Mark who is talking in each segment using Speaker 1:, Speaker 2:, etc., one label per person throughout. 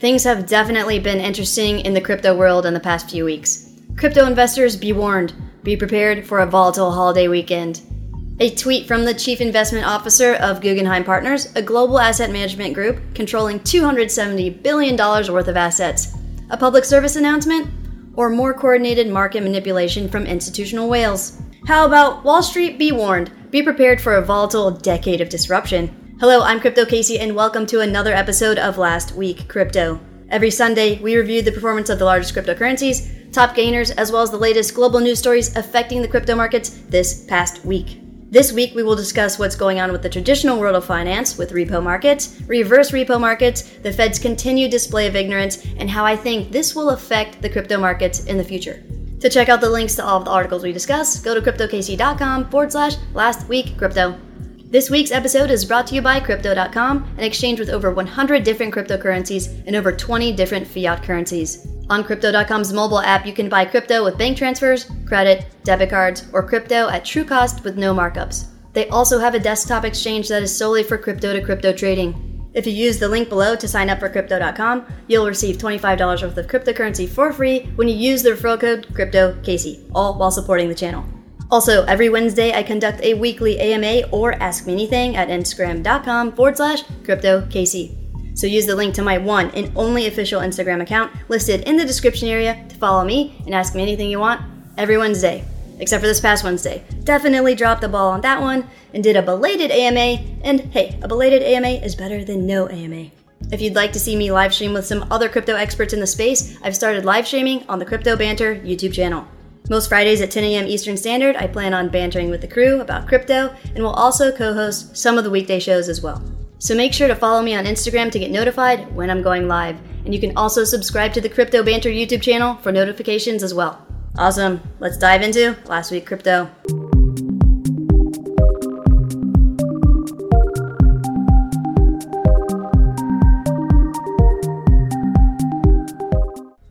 Speaker 1: Things have definitely been interesting in the crypto world in the past few weeks. Crypto investors, be warned. Be prepared for a volatile holiday weekend. A tweet from the chief investment officer of Guggenheim Partners, a global asset management group controlling $270 billion worth of assets. A public service announcement? Or more coordinated market manipulation from institutional whales? How about Wall Street be warned? Be prepared for a volatile decade of disruption. Hello, I'm Crypto Casey, and welcome to another episode of Last Week Crypto. Every Sunday, we review the performance of the largest cryptocurrencies, top gainers, as well as the latest global news stories affecting the crypto markets this past week. This week, we will discuss what's going on with the traditional world of finance, with repo markets, reverse repo markets, the Fed's continued display of ignorance, and how I think this will affect the crypto markets in the future. To check out the links to all of the articles we discuss, go to cryptocasey.com forward slash last week crypto. This week's episode is brought to you by Crypto.com, an exchange with over 100 different cryptocurrencies and over 20 different fiat currencies. On Crypto.com's mobile app, you can buy crypto with bank transfers, credit, debit cards, or crypto at true cost with no markups. They also have a desktop exchange that is solely for crypto to crypto trading. If you use the link below to sign up for Crypto.com, you'll receive $25 worth of cryptocurrency for free when you use the referral code CryptoCasey, all while supporting the channel. Also, every Wednesday, I conduct a weekly AMA or Ask Me Anything at Instagram.com forward slash CryptoCasey. So use the link to my one and only official Instagram account listed in the description area to follow me and ask me anything you want every Wednesday. Except for this past Wednesday. Definitely dropped the ball on that one and did a belated AMA, and hey, a belated AMA is better than no AMA. If you'd like to see me live stream with some other crypto experts in the space, I've started live streaming on the Crypto Banter YouTube channel. Most Fridays at 10 a.m. Eastern Standard, I plan on bantering with the crew about crypto and will also co host some of the weekday shows as well. So make sure to follow me on Instagram to get notified when I'm going live. And you can also subscribe to the Crypto Banter YouTube channel for notifications as well. Awesome. Let's dive into Last Week Crypto.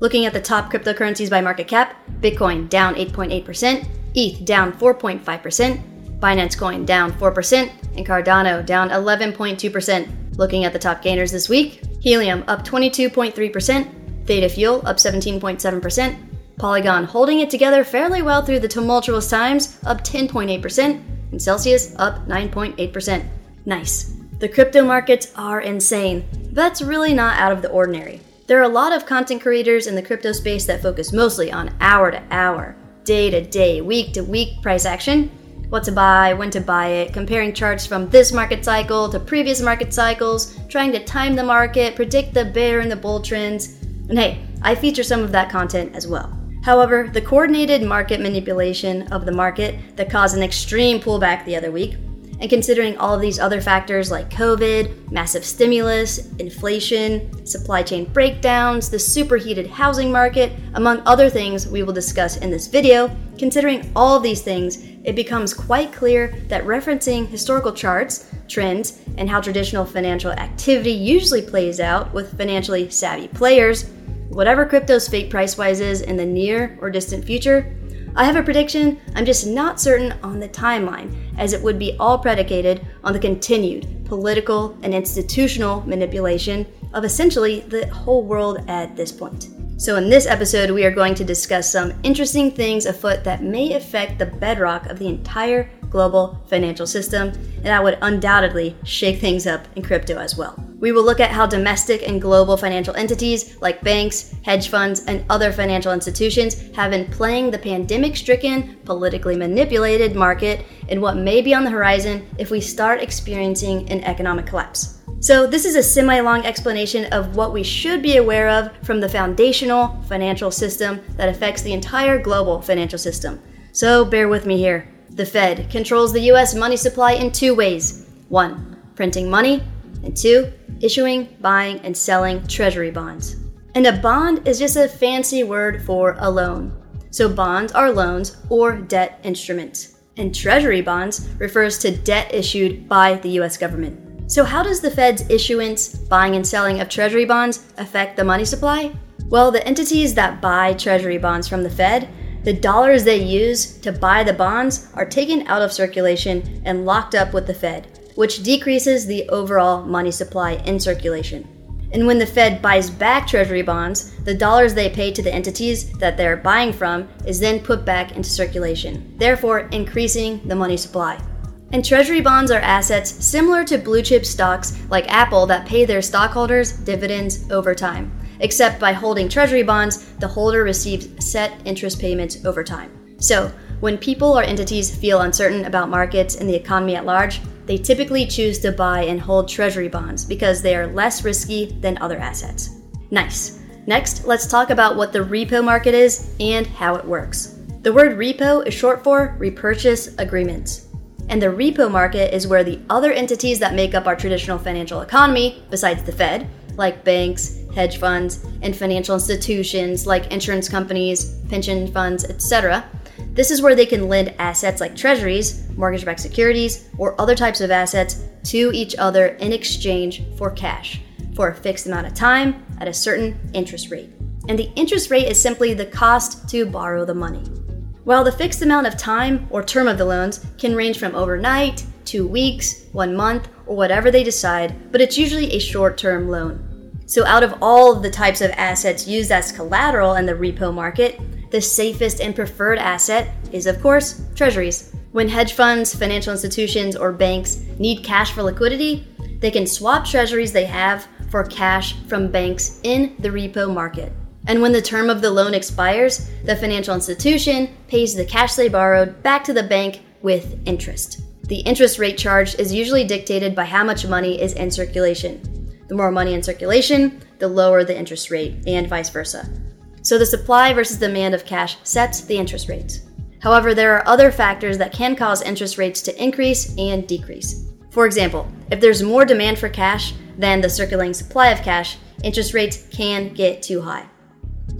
Speaker 1: Looking at the top cryptocurrencies by market cap, Bitcoin down 8.8%, ETH down 4.5%, Binance Coin down 4%, and Cardano down 11.2%. Looking at the top gainers this week, Helium up 22.3%, Theta Fuel up 17.7%, Polygon holding it together fairly well through the tumultuous times, up 10.8%, and Celsius up 9.8%. Nice. The crypto markets are insane. That's really not out of the ordinary. There are a lot of content creators in the crypto space that focus mostly on hour to hour, day to day, week to week price action. What to buy, when to buy it, comparing charts from this market cycle to previous market cycles, trying to time the market, predict the bear and the bull trends. And hey, I feature some of that content as well. However, the coordinated market manipulation of the market that caused an extreme pullback the other week and considering all of these other factors like COVID, massive stimulus, inflation, supply chain breakdowns, the superheated housing market, among other things we will discuss in this video, considering all of these things, it becomes quite clear that referencing historical charts, trends, and how traditional financial activity usually plays out with financially savvy players, whatever crypto's fate price wise is in the near or distant future, I have a prediction, I'm just not certain on the timeline, as it would be all predicated on the continued political and institutional manipulation of essentially the whole world at this point. So, in this episode, we are going to discuss some interesting things afoot that may affect the bedrock of the entire global financial system, and that would undoubtedly shake things up in crypto as well. We will look at how domestic and global financial entities like banks, hedge funds, and other financial institutions have been playing the pandemic stricken, politically manipulated market and what may be on the horizon if we start experiencing an economic collapse. So, this is a semi long explanation of what we should be aware of from the foundational financial system that affects the entire global financial system. So, bear with me here. The Fed controls the US money supply in two ways one, printing money, and two, issuing, buying, and selling treasury bonds. And a bond is just a fancy word for a loan. So bonds are loans or debt instruments. And treasury bonds refers to debt issued by the US government. So, how does the Fed's issuance, buying, and selling of treasury bonds affect the money supply? Well, the entities that buy treasury bonds from the Fed, the dollars they use to buy the bonds are taken out of circulation and locked up with the Fed which decreases the overall money supply in circulation. And when the Fed buys back Treasury bonds, the dollars they pay to the entities that they're buying from is then put back into circulation, therefore increasing the money supply. And Treasury bonds are assets similar to blue chip stocks like Apple that pay their stockholders dividends over time. Except by holding Treasury bonds, the holder receives set interest payments over time. So, when people or entities feel uncertain about markets and the economy at large, they typically choose to buy and hold treasury bonds because they are less risky than other assets. Nice. Next, let's talk about what the repo market is and how it works. The word repo is short for repurchase agreements. And the repo market is where the other entities that make up our traditional financial economy, besides the Fed, like banks, hedge funds, and financial institutions like insurance companies, pension funds, etc., this is where they can lend assets like treasuries, mortgage backed securities, or other types of assets to each other in exchange for cash for a fixed amount of time at a certain interest rate. And the interest rate is simply the cost to borrow the money. While the fixed amount of time or term of the loans can range from overnight, two weeks, one month, or whatever they decide, but it's usually a short term loan. So, out of all of the types of assets used as collateral in the repo market, the safest and preferred asset is, of course, treasuries. When hedge funds, financial institutions, or banks need cash for liquidity, they can swap treasuries they have for cash from banks in the repo market. And when the term of the loan expires, the financial institution pays the cash they borrowed back to the bank with interest. The interest rate charged is usually dictated by how much money is in circulation. The more money in circulation, the lower the interest rate, and vice versa. So the supply versus demand of cash sets the interest rates. However, there are other factors that can cause interest rates to increase and decrease. For example, if there's more demand for cash than the circulating supply of cash, interest rates can get too high.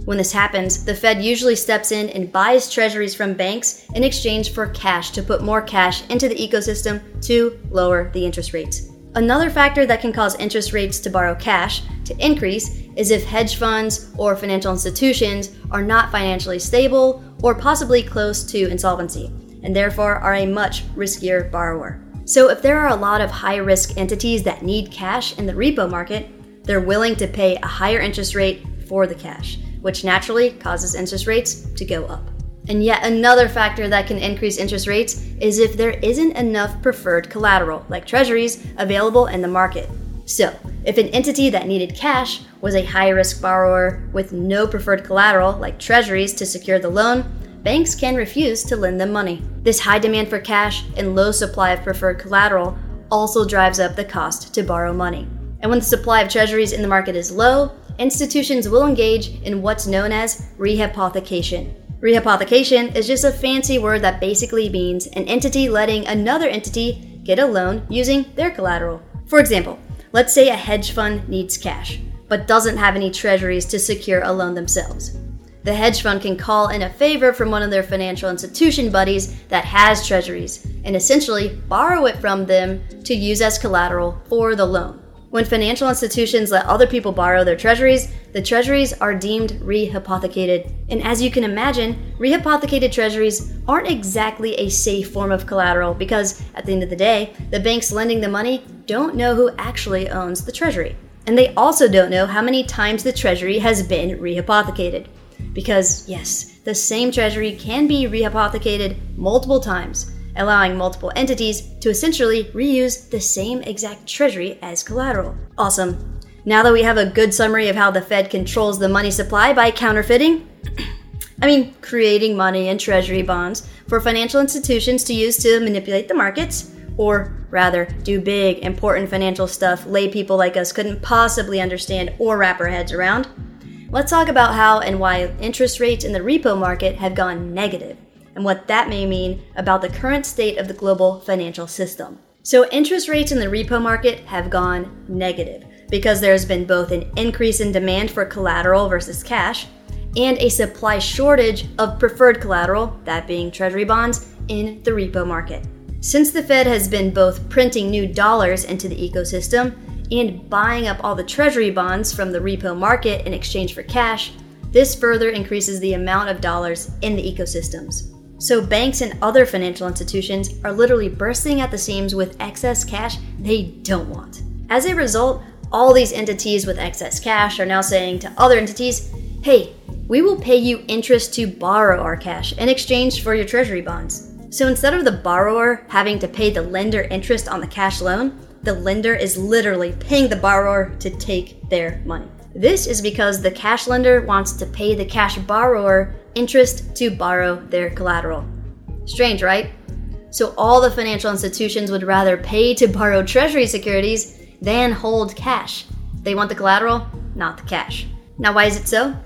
Speaker 1: When this happens, the Fed usually steps in and buys treasuries from banks in exchange for cash to put more cash into the ecosystem to lower the interest rates. Another factor that can cause interest rates to borrow cash to increase is if hedge funds or financial institutions are not financially stable or possibly close to insolvency, and therefore are a much riskier borrower. So, if there are a lot of high risk entities that need cash in the repo market, they're willing to pay a higher interest rate for the cash, which naturally causes interest rates to go up. And yet another factor that can increase interest rates is if there isn't enough preferred collateral, like treasuries, available in the market. So, if an entity that needed cash was a high risk borrower with no preferred collateral, like treasuries, to secure the loan, banks can refuse to lend them money. This high demand for cash and low supply of preferred collateral also drives up the cost to borrow money. And when the supply of treasuries in the market is low, institutions will engage in what's known as rehypothecation, Rehypothecation is just a fancy word that basically means an entity letting another entity get a loan using their collateral. For example, let's say a hedge fund needs cash, but doesn't have any treasuries to secure a loan themselves. The hedge fund can call in a favor from one of their financial institution buddies that has treasuries and essentially borrow it from them to use as collateral for the loan. When financial institutions let other people borrow their treasuries, the treasuries are deemed rehypothecated. And as you can imagine, rehypothecated treasuries aren't exactly a safe form of collateral because, at the end of the day, the banks lending the money don't know who actually owns the treasury. And they also don't know how many times the treasury has been rehypothecated. Because, yes, the same treasury can be rehypothecated multiple times allowing multiple entities to essentially reuse the same exact treasury as collateral. Awesome. Now that we have a good summary of how the Fed controls the money supply by counterfeiting, I mean, creating money and treasury bonds for financial institutions to use to manipulate the markets, or rather, do big, important financial stuff lay people like us couldn't possibly understand or wrap our heads around. Let's talk about how and why interest rates in the repo market have gone negative and what that may mean about the current state of the global financial system. So, interest rates in the repo market have gone negative because there's been both an increase in demand for collateral versus cash and a supply shortage of preferred collateral, that being treasury bonds, in the repo market. Since the Fed has been both printing new dollars into the ecosystem and buying up all the treasury bonds from the repo market in exchange for cash, this further increases the amount of dollars in the ecosystems. So, banks and other financial institutions are literally bursting at the seams with excess cash they don't want. As a result, all these entities with excess cash are now saying to other entities, hey, we will pay you interest to borrow our cash in exchange for your treasury bonds. So instead of the borrower having to pay the lender interest on the cash loan, the lender is literally paying the borrower to take their money. This is because the cash lender wants to pay the cash borrower interest to borrow their collateral. Strange, right? So all the financial institutions would rather pay to borrow treasury securities than hold cash. They want the collateral, not the cash. Now, why is it so?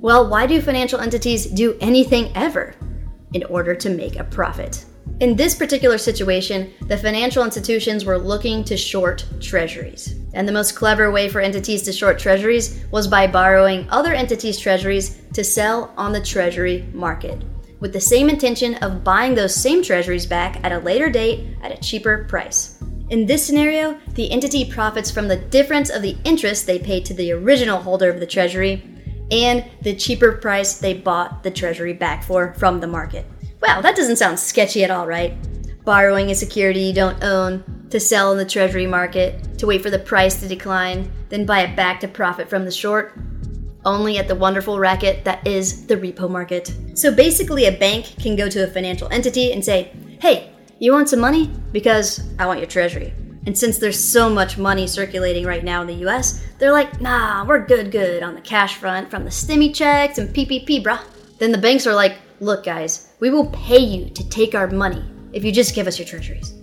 Speaker 1: Well, why do financial entities do anything ever? In order to make a profit. In this particular situation, the financial institutions were looking to short treasuries. And the most clever way for entities to short treasuries was by borrowing other entities' treasuries to sell on the treasury market, with the same intention of buying those same treasuries back at a later date at a cheaper price. In this scenario, the entity profits from the difference of the interest they paid to the original holder of the treasury and the cheaper price they bought the treasury back for from the market. Well, that doesn't sound sketchy at all, right? Borrowing a security you don't own to sell in the treasury market, to wait for the price to decline, then buy it back to profit from the short, only at the wonderful racket that is the repo market. So basically, a bank can go to a financial entity and say, hey, you want some money? Because I want your treasury. And since there's so much money circulating right now in the US, they're like, nah, we're good, good on the cash front from the stimmy checks and PPP, bruh. Then the banks are like, look, guys, we will pay you to take our money if you just give us your treasuries.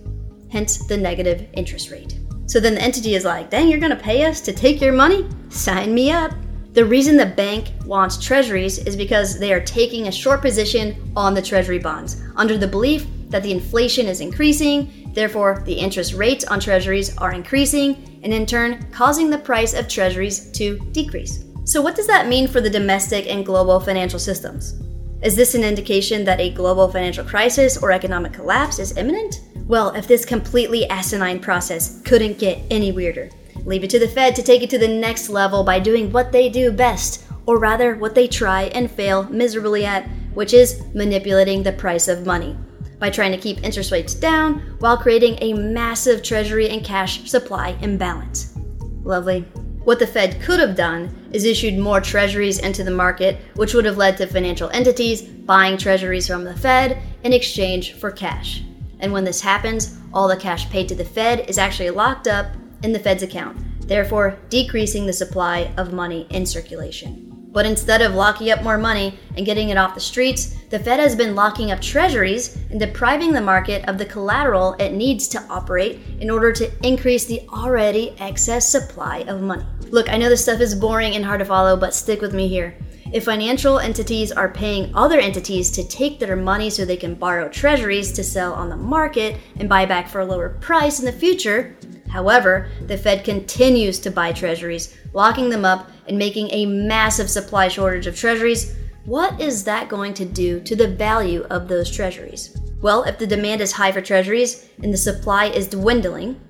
Speaker 1: Hence the negative interest rate. So then the entity is like, dang, you're gonna pay us to take your money? Sign me up. The reason the bank wants treasuries is because they are taking a short position on the treasury bonds under the belief that the inflation is increasing, therefore, the interest rates on treasuries are increasing, and in turn, causing the price of treasuries to decrease. So, what does that mean for the domestic and global financial systems? Is this an indication that a global financial crisis or economic collapse is imminent? Well, if this completely asinine process couldn't get any weirder, leave it to the Fed to take it to the next level by doing what they do best, or rather, what they try and fail miserably at, which is manipulating the price of money by trying to keep interest rates down while creating a massive treasury and cash supply imbalance. Lovely. What the Fed could have done is issued more treasuries into the market, which would have led to financial entities buying treasuries from the Fed in exchange for cash. And when this happens, all the cash paid to the Fed is actually locked up in the Fed's account, therefore decreasing the supply of money in circulation. But instead of locking up more money and getting it off the streets, the Fed has been locking up treasuries and depriving the market of the collateral it needs to operate in order to increase the already excess supply of money. Look, I know this stuff is boring and hard to follow, but stick with me here. If financial entities are paying other entities to take their money so they can borrow treasuries to sell on the market and buy back for a lower price in the future, However, the Fed continues to buy treasuries, locking them up and making a massive supply shortage of treasuries. What is that going to do to the value of those treasuries? Well, if the demand is high for treasuries and the supply is dwindling,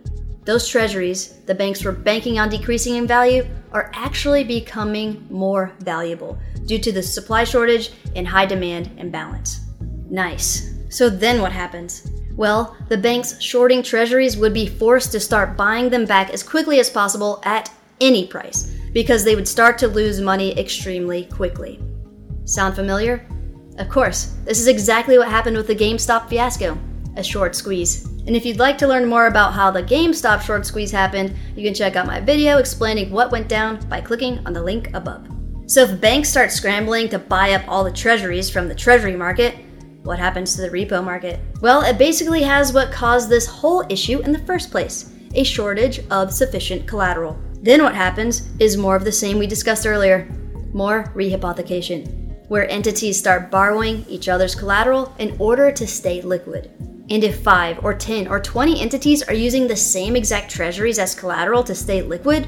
Speaker 1: those treasuries the banks were banking on decreasing in value are actually becoming more valuable due to the supply shortage and high demand imbalance. Nice. So then what happens? Well, the banks shorting treasuries would be forced to start buying them back as quickly as possible at any price because they would start to lose money extremely quickly. Sound familiar? Of course, this is exactly what happened with the GameStop fiasco a short squeeze. And if you'd like to learn more about how the GameStop short squeeze happened, you can check out my video explaining what went down by clicking on the link above. So, if banks start scrambling to buy up all the treasuries from the treasury market, what happens to the repo market? Well, it basically has what caused this whole issue in the first place a shortage of sufficient collateral. Then what happens is more of the same we discussed earlier more rehypothecation, where entities start borrowing each other's collateral in order to stay liquid. And if 5 or 10 or 20 entities are using the same exact treasuries as collateral to stay liquid,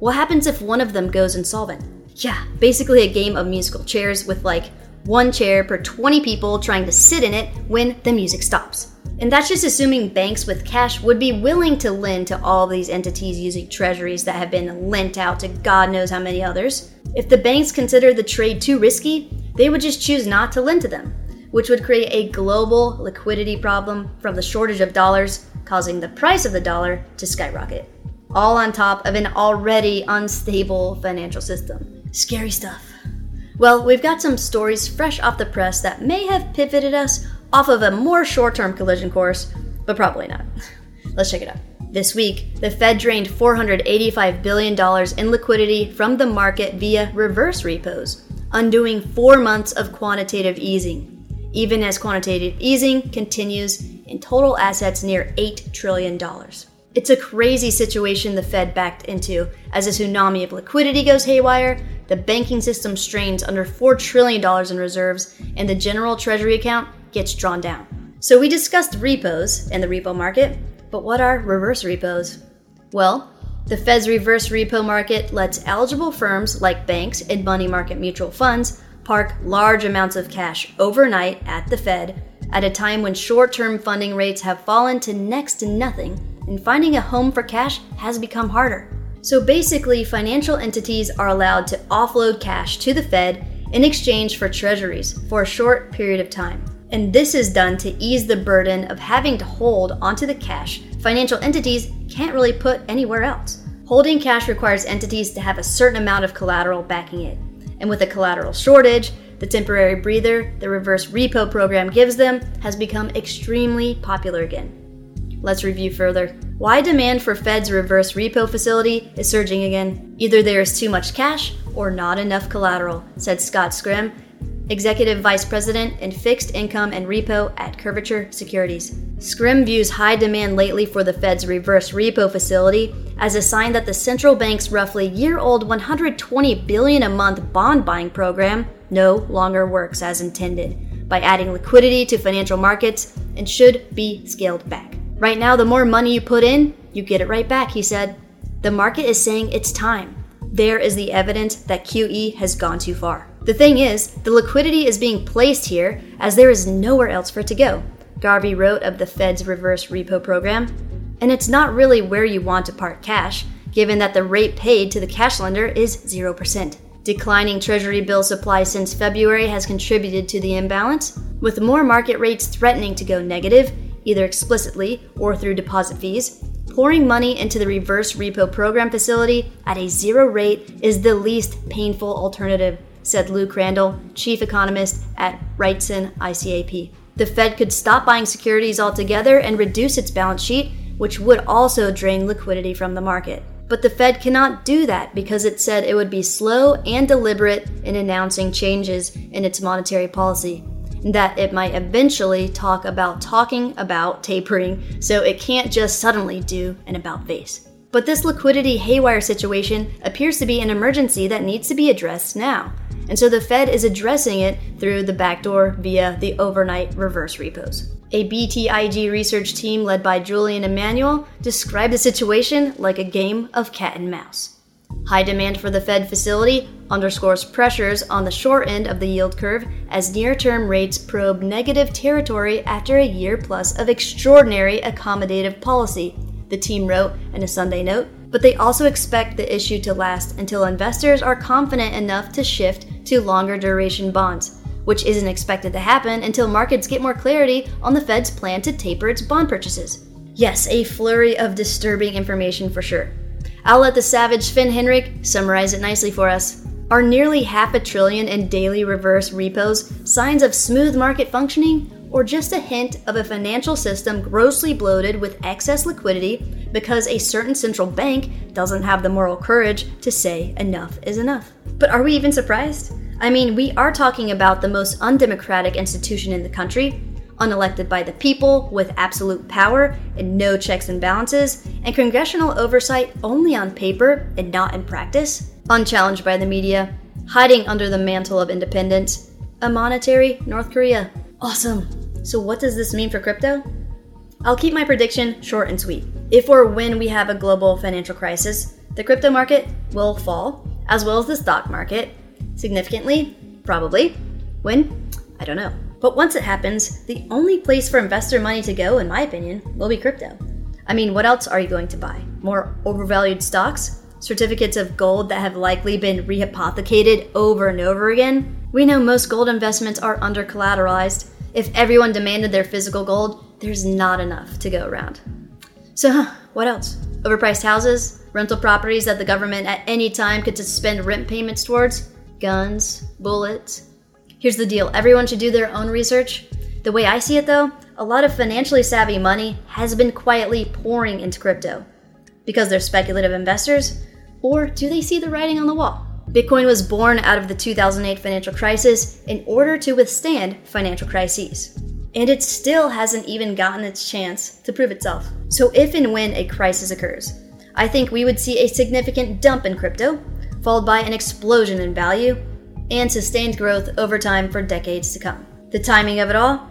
Speaker 1: what happens if one of them goes insolvent? Yeah, basically a game of musical chairs with like one chair per 20 people trying to sit in it when the music stops. And that's just assuming banks with cash would be willing to lend to all of these entities using treasuries that have been lent out to God knows how many others. If the banks consider the trade too risky, they would just choose not to lend to them, which would create a global liquidity problem from the shortage of dollars, causing the price of the dollar to skyrocket. all on top of an already unstable financial system. Scary stuff. Well, we've got some stories fresh off the press that may have pivoted us off of a more short term collision course, but probably not. Let's check it out. This week, the Fed drained $485 billion in liquidity from the market via reverse repos, undoing four months of quantitative easing. Even as quantitative easing continues in total assets near $8 trillion. It's a crazy situation the Fed backed into as a tsunami of liquidity goes haywire, the banking system strains under $4 trillion in reserves, and the general treasury account gets drawn down. So we discussed repos and the repo market, but what are reverse repos? Well, the Fed's reverse repo market lets eligible firms like banks and money market mutual funds park large amounts of cash overnight at the Fed at a time when short term funding rates have fallen to next to nothing and finding a home for cash has become harder. So basically, financial entities are allowed to offload cash to the Fed in exchange for treasuries for a short period of time. And this is done to ease the burden of having to hold onto the cash financial entities can't really put anywhere else. Holding cash requires entities to have a certain amount of collateral backing it. And with a collateral shortage, the temporary breather the reverse repo program gives them has become extremely popular again. Let's review further. Why demand for Fed's reverse repo facility is surging again? Either there is too much cash or not enough collateral, said Scott Skyrm, Executive Vice President in Fixed Income and Repo at Curvature Securities. Skyrm views high demand lately for the Fed's reverse repo facility as a sign that the central bank's roughly year-old 120 billion a month bond buying program no longer works as intended by adding liquidity to financial markets and should be scaled back. Right now, the more money you put in, you get it right back, he said. The market is saying it's time. There is the evidence that QE has gone too far. The thing is, the liquidity is being placed here as there is nowhere else for it to go. Garvey wrote of the Fed's reverse repo program. And it's not really where you want to park cash, given that the rate paid to the cash lender is 0%. Declining Treasury bill supply since February has contributed to the imbalance, with more market rates threatening to go negative, either explicitly or through deposit fees. Pouring money into the reverse repo program facility at a zero rate is the least painful alternative said Lou Crandall, chief economist at Wrightson ICAP. The Fed could stop buying securities altogether and reduce its balance sheet, which would also drain liquidity from the market. But the Fed cannot do that because it said it would be slow and deliberate in announcing changes in its monetary policy, that it might eventually talk about talking about tapering, so it can't just suddenly do an about face. But this liquidity haywire situation appears to be an emergency that needs to be addressed now. And so the Fed is addressing it through the backdoor via the overnight reverse repos. A BTIG research team led by Julian Emanuel described the situation like a game of cat and mouse. High demand for the Fed facility underscores pressures on the short end of the yield curve as near term rates probe negative territory after a year plus of extraordinary accommodative policy, the team wrote in a Sunday note but they also expect the issue to last until investors are confident enough to shift to longer duration bonds, which isn't expected to happen until markets get more clarity on the Fed's plan to taper its bond purchases. Yes, a flurry of disturbing information for sure. I'll let the savage Finn Henrik summarize it nicely for us. Are nearly half a trillion in daily reverse repos signs of smooth market functioning, or just a hint of a financial system grossly bloated with excess liquidity because a certain central bank doesn't have the moral courage to say enough is enough? But are we even surprised? I mean, we are talking about the most undemocratic institution in the country, unelected by the people, with absolute power and no checks and balances, and congressional oversight only on paper and not in practice, unchallenged by the media, hiding under the mantle of independence, a monetary North Korea. Awesome. So, what does this mean for crypto? I'll keep my prediction short and sweet. If or when we have a global financial crisis, the crypto market will fall, as well as the stock market, significantly, probably. When? I don't know. But once it happens, the only place for investor money to go, in my opinion, will be crypto. I mean, what else are you going to buy? More overvalued stocks? Certificates of gold that have likely been rehypothecated over and over again? We know most gold investments are under collateralized. If everyone demanded their physical gold, there's not enough to go around. So, huh, what else? overpriced houses, rental properties that the government at any time could suspend rent payments towards, guns, bullets. Here's the deal everyone should do their own research. The way I see it though, a lot of financially savvy money has been quietly pouring into crypto. Because they're speculative investors, or do they see the writing on the wall? Bitcoin was born out of the 2008 financial crisis in order to withstand financial crises. And it still hasn't even gotten its chance to prove itself. So, if and when a crisis occurs, I think we would see a significant dump in crypto, followed by an explosion in value, and sustained growth over time for decades to come. The timing of it all,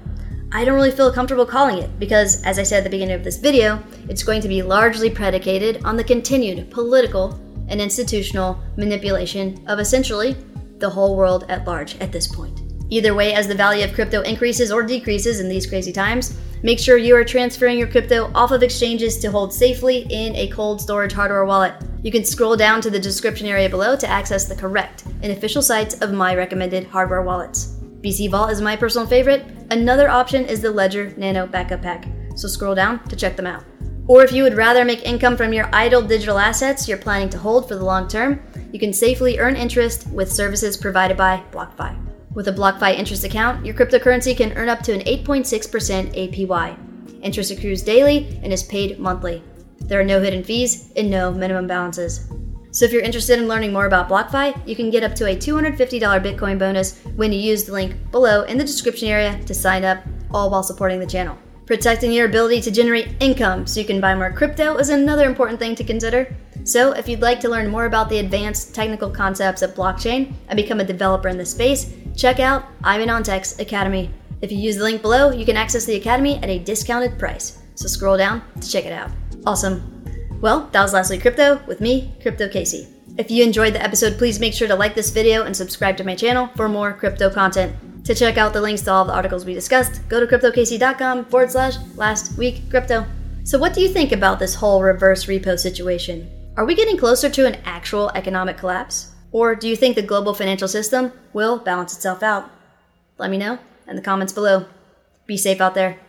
Speaker 1: I don't really feel comfortable calling it because, as I said at the beginning of this video, it's going to be largely predicated on the continued political and institutional manipulation of essentially the whole world at large at this point. Either way, as the value of crypto increases or decreases in these crazy times, make sure you are transferring your crypto off of exchanges to hold safely in a cold storage hardware wallet. You can scroll down to the description area below to access the correct and official sites of my recommended hardware wallets. BC Vault is my personal favorite. Another option is the Ledger Nano Backup Pack, so scroll down to check them out. Or if you would rather make income from your idle digital assets you're planning to hold for the long term, you can safely earn interest with services provided by BlockFi. With a BlockFi interest account, your cryptocurrency can earn up to an 8.6% APY. Interest accrues daily and is paid monthly. There are no hidden fees and no minimum balances. So if you're interested in learning more about BlockFi, you can get up to a $250 Bitcoin bonus when you use the link below in the description area to sign up, all while supporting the channel. Protecting your ability to generate income so you can buy more crypto is another important thing to consider. So, if you'd like to learn more about the advanced technical concepts of blockchain and become a developer in the space, check out Ivan on Tech's Academy. If you use the link below, you can access the Academy at a discounted price. So, scroll down to check it out. Awesome. Well, that was Last Week Crypto with me, Crypto Casey. If you enjoyed the episode, please make sure to like this video and subscribe to my channel for more crypto content. To check out the links to all the articles we discussed, go to cryptocasey.com forward slash last week crypto. So, what do you think about this whole reverse repo situation? Are we getting closer to an actual economic collapse? Or do you think the global financial system will balance itself out? Let me know in the comments below. Be safe out there.